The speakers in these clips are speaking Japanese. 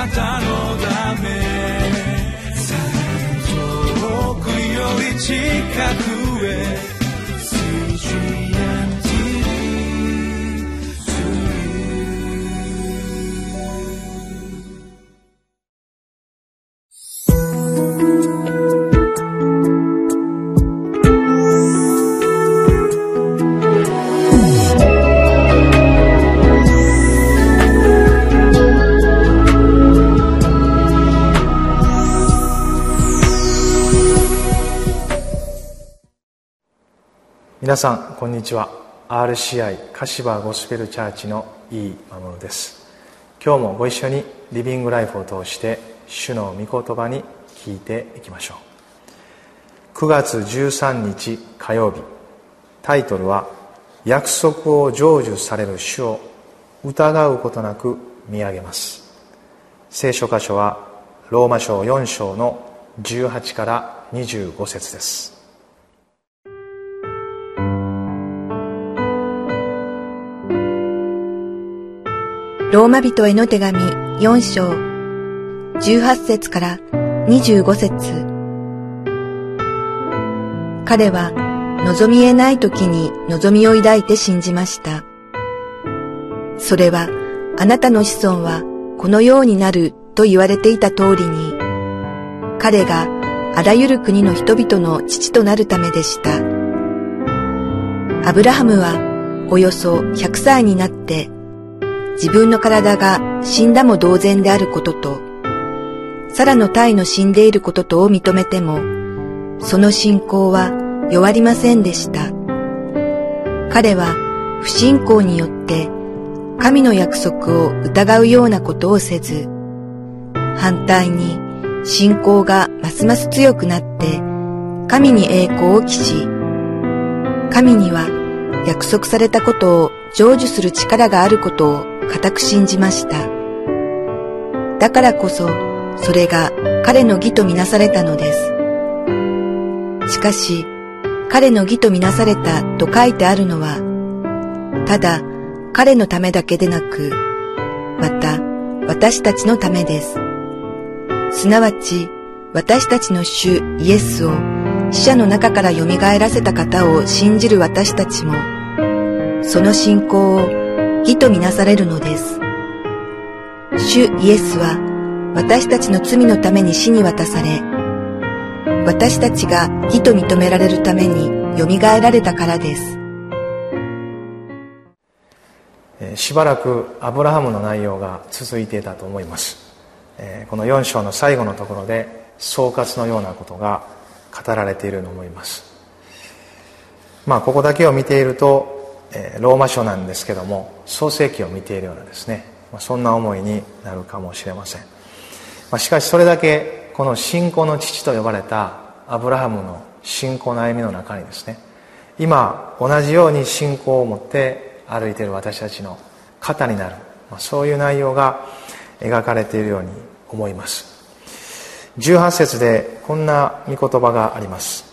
なたのため。遠くより近く。皆さんこんにちは。RCI 柏ゴスペルチャーチの井伊守です。今日もご一緒にリビングライフを通して主の御言葉に聞いていきましょう。9月13日火曜日。タイトルは「約束を成就される主を疑うことなく見上げます」聖書箇所はローマ書4章の18から25節です。ローマ人への手紙4章18節から25節彼は望み得ない時に望みを抱いて信じました。それはあなたの子孫はこのようになると言われていた通りに彼があらゆる国の人々の父となるためでした。アブラハムはおよそ100歳になって自分の体が死んだも同然であることと、サラの体の死んでいることとを認めても、その信仰は弱りませんでした。彼は不信仰によって神の約束を疑うようなことをせず、反対に信仰がますます強くなって神に栄光を期し、神には約束されたことを成就する力があることを固く信じました。だからこそ、それが彼の義とみなされたのです。しかし、彼の義とみなされたと書いてあるのは、ただ彼のためだけでなく、また私たちのためです。すなわち、私たちの主イエスを死者の中から蘇らせた方を信じる私たちも、その信仰を義とみなされるのです。主イエスは私たちの罪のために死に渡され、私たちが義と認められるために蘇られたからです。しばらくアブラハムの内容が続いていたと思います。この4章の最後のところで総括のようなことが語られていると思います。まあここだけを見ているとローマ書なんですけども創世記を見ているようなですねそんな思いになるかもしれません。しかしそれだけこの信仰の父と呼ばれたアブラハムの信仰の歩みの中にですね今同じように信仰を持って歩いている私たちの肩になるそういう内容が描かれているように思います。18節でこんな御言葉があります。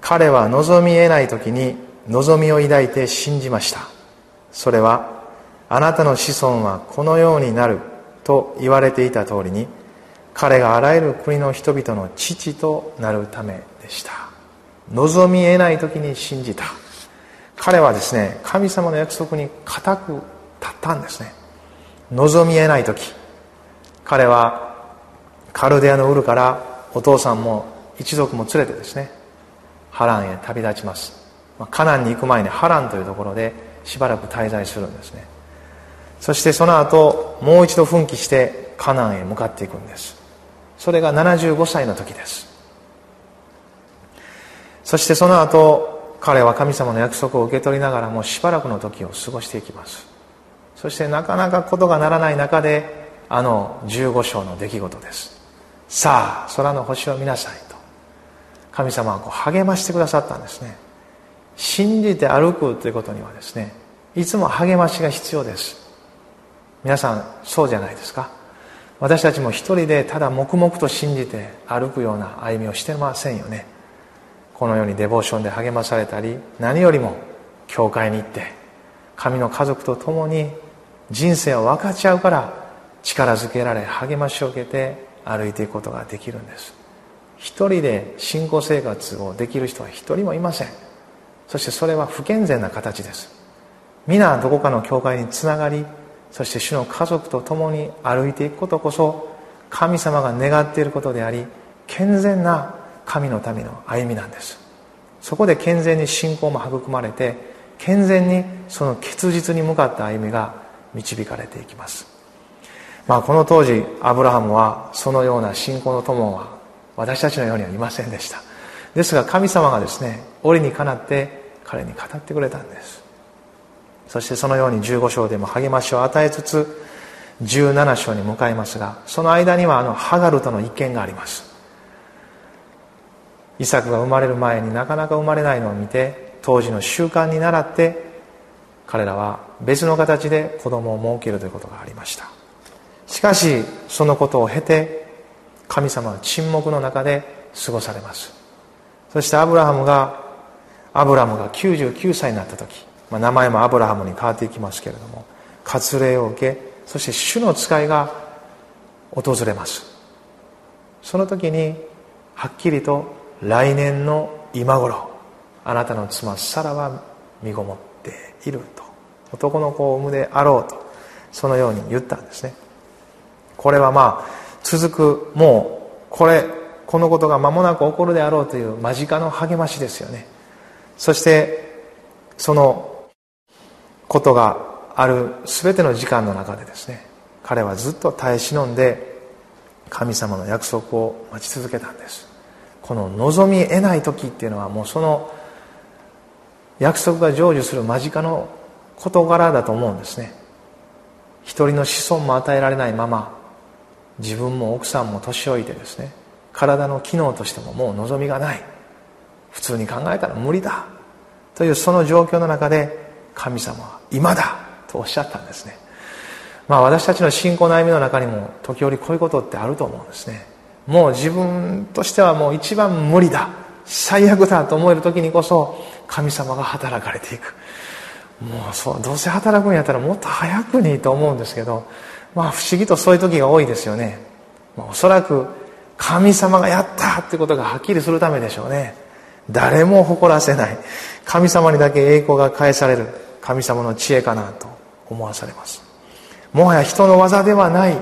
彼は望み得ない時に望みを抱いて信じました。それはあなたの子孫はこのようになると言われていた通りに彼があらゆる国の人々の父となるためでした。望み得ない時に信じた。彼はですね神様の約束に固く立ったんですね。望み得ない時。彼はカルデアのウルからお父さんも一族も連れてですね波乱へ旅立ちます。カナンに行く前にハランというところでしばらく滞在するんですね。そしてその後もう一度奮起してカナンへ向かっていくんです。それが75歳の時です。そしてその後彼は神様の約束を受け取りながらもしばらくの時を過ごしていきます。そしてなかなかことがならない中であの15章の出来事です。さあ空の星を見なさいと神様はこう励ましてくださったんですね。信じて歩くということにはですねいつも励ましが必要です。皆さんそうじゃないですか。私たちも一人でただ黙々と信じて歩くような歩みをしてませんよね。このようにデボーションで励まされたり何よりも教会に行って神の家族と共に人生を分かち合うから力づけられ励ましを受けて歩いていくことができるんです。一人で信仰生活をできる人は一人もいません。そしてそれは不健全な形です。皆どこかの教会につながりそして主の家族と共に歩いていくことこそ神様が願っていることであり健全な神の民の歩みなんです。そこで健全に信仰も育まれて健全にその結実に向かった歩みが導かれていきます。まあこの当時アブラハムはそのような信仰の友は私たちのようにはいませんでした。ですが神様がですね折にかなって彼に語ってくれたんです。そしてそのように15章でも励ましを与えつつ17章に向かいますがその間にはあのハガルとの一見があります。イサクが生まれる前になかなか生まれないのを見て当時の習慣に倣って彼らは別の形で子供を設けるということがありました。しかしそのことを経て神様は沈黙の中で過ごされます。そしてアブラハムがアブラムが99歳になった時、まあ、名前もアブラハムに変わっていきますけれども割礼を受けそして主の使いが訪れます。その時にはっきりと来年の今頃あなたの妻サラは身ごもっていると男の子を産むであろうとそのように言ったんですね。これはまあ続くもうこれこのことが間もなく起こるであろうという間近の励ましですよね。そしてそのことがある全ての時間の中でですね彼はずっと耐え忍んで神様の約束を待ち続けたんです。この望み得ない時っていうのはもうその約束が成就する間近の事柄だと思うんですね。一人の子孫も与えられないまま自分も奥さんも年老いてですね体の機能としてももう望みがない。普通に考えたら無理だ。というその状況の中で神様は今だとおっしゃったんですね。まあ私たちの信仰の歩みの中にも時折こういうことってあると思うんですね。もう自分としてはもう一番無理だ。最悪だと思える時にこそ神様が働かれていく。もうそうどうせ働くんやったらもっと早くにと思うんですけどまあ不思議とそういう時が多いですよね、まあ、おそらく神様がやったってことがはっきりするためでしょうね。誰も誇らせない。神様にだけ栄光が返される。神様の知恵かなと思わされます。もはや人の技ではない。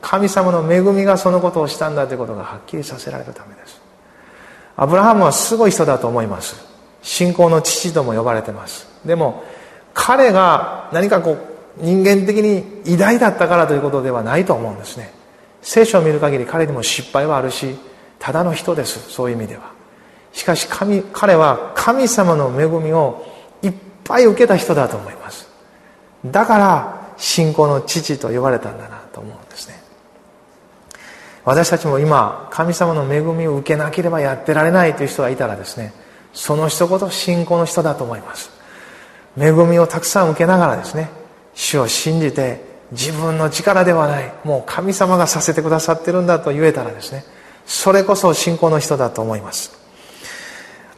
神様の恵みがそのことをしたんだということがはっきりさせられるためです。アブラハムはすごい人だと思います。信仰の父とも呼ばれてます。でも彼が何かこう人間的に偉大だったからということではないと思うんですね。聖書を見る限り彼にも失敗はあるしただの人です。そういう意味では。しかし神彼は神様の恵みをいっぱい受けた人だと思います。だから信仰の父と呼ばれたんだなと思うんですね。私たちも今神様の恵みを受けなければやってられないという人がいたらですねその人こそ信仰の人だと思います。恵みをたくさん受けながらですね主を信じて自分の力ではないもう神様がさせてくださってるんだと言えたらですねそれこそ信仰の人だと思います。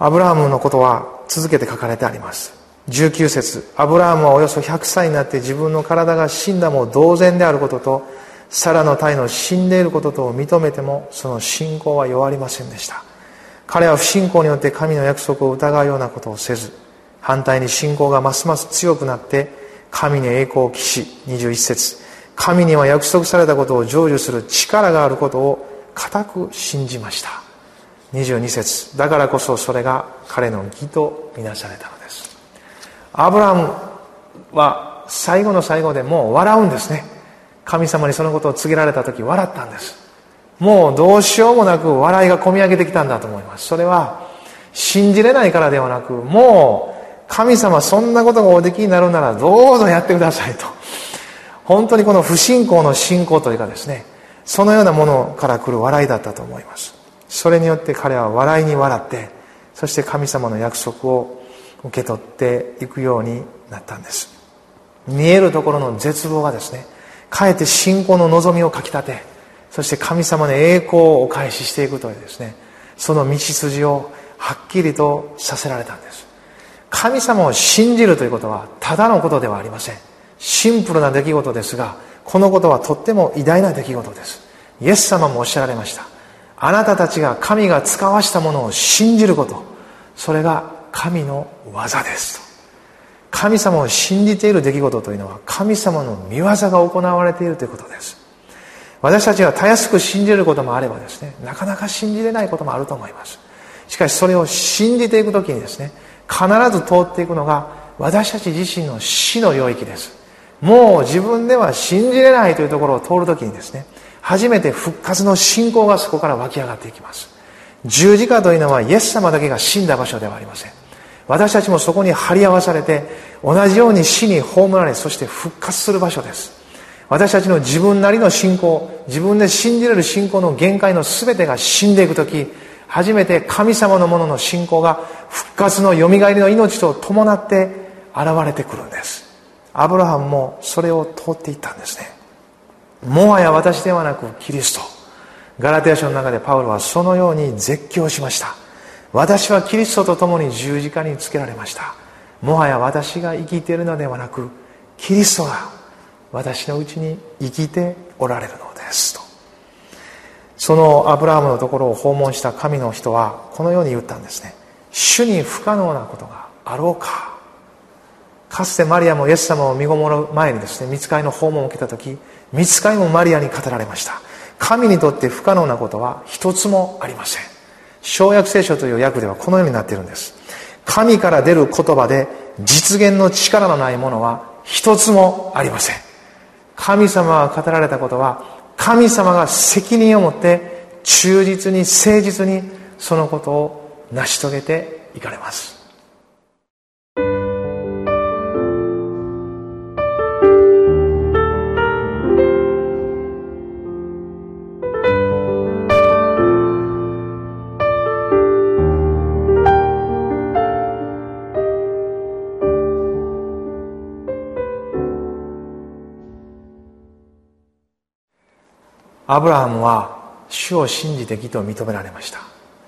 アブラハムのことは続けて書かれてあります。19節アブラハムはおよそ100歳になって自分の体が死んだも同然であることとサラの体の死んでいることとを認めてもその信仰は弱りませんでした。彼は不信仰によって神の約束を疑うようなことをせず反対に信仰がますます強くなって神に栄光を期し21節神には約束されたことを成就する力があることを固く信じました。22節。だからこそそれが彼の義とみなされたのです。アブラムは最後の最後でもう笑うんですね。神様にそのことを告げられた時笑ったんです。もうどうしようもなく笑いがこみ上げてきたんだと思います。それは信じれないからではなくもう神様そんなことがおできになるならどうぞやってくださいと。本当にこの不信仰の信仰というかですねそのようなものから来る笑いだったと思います。それによって彼は笑いに笑ってそして神様の約束を受け取っていくようになったんです。見えるところの絶望がですねかえって信仰の望みをかきたてそして神様の栄光をお返ししていくというですねその道筋をはっきりとさせられたんです。神様を信じるということはただのことではありません。シンプルな出来事ですがこのことはとっても偉大な出来事です。イエス様もおっしゃられました。あなたたちが神が使わしたものを信じること。それが神の技ですと。神様を信じている出来事というのは神様の見業が行われているということです。私たちがたやすく信じることもあればですねなかなか信じれないこともあると思います。しかしそれを信じていく時にですね必ず通っていくのが私たち自身の死の領域です。もう自分では信じれないというところを通るときにですね初めて復活の信仰がそこから湧き上がっていきます。十字架というのはイエス様だけが死んだ場所ではありません。私たちもそこに張り合わされて同じように死に葬られそして復活する場所です。私たちの自分なりの信仰自分で信じれる信仰の限界の全てが死んでいく時初めて神様のものの信仰が復活のよみがえりの命と伴って現れてくるんです。アブラハムもそれを通っていったんですね。もはや私ではなくキリスト。ガラテヤ書の中でパウロはそのように絶叫しました。私はキリストと共に十字架につけられました。もはや私が生きているのではなくキリストが私のうちに生きておられるのです。と。そのアブラハムのところを訪問した神の人はこのように言ったんですね。主に不可能なことがあろうか。かつてマリアもイエス様を身ごもる前にですね見つかりの訪問を受けた時見つかりもマリアに語られました。神にとって不可能なことは一つもありません。小約聖書という訳ではこのようになっているんです。神から出る言葉で実現の力のないものは一つもありません。神様が語られたことは神様が責任を持って忠実に誠実にそのことを成し遂げていかれます。アブラハムは主を信じて義と認められました。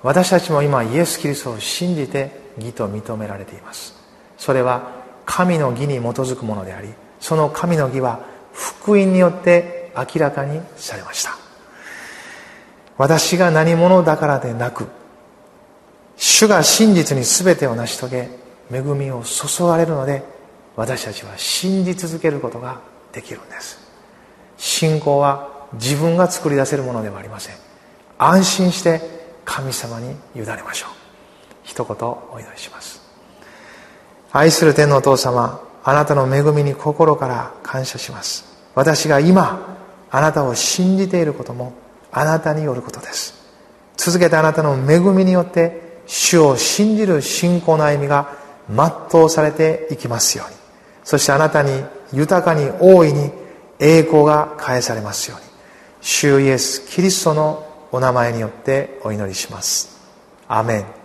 私たちも今イエス・キリストを信じて義と認められています。それは神の義に基づくものでありその神の義は福音によって明らかにされました。私が何者だからでなく主が真実に全てを成し遂げ恵みを注がれるので私たちは信じ続けることができるんです。信仰は自分が作り出せるものではありません。安心して神様に委ねましょう。一言お祈りします。愛する天のお父様あなたの恵みに心から感謝します。私が今あなたを信じていることもあなたによることです。続けてあなたの恵みによって主を信じる信仰の歩みが全うされていきますように。そしてあなたに豊かに大いに栄光が返されますように。主イエス・キリストのお名前によってお祈りします。アメン。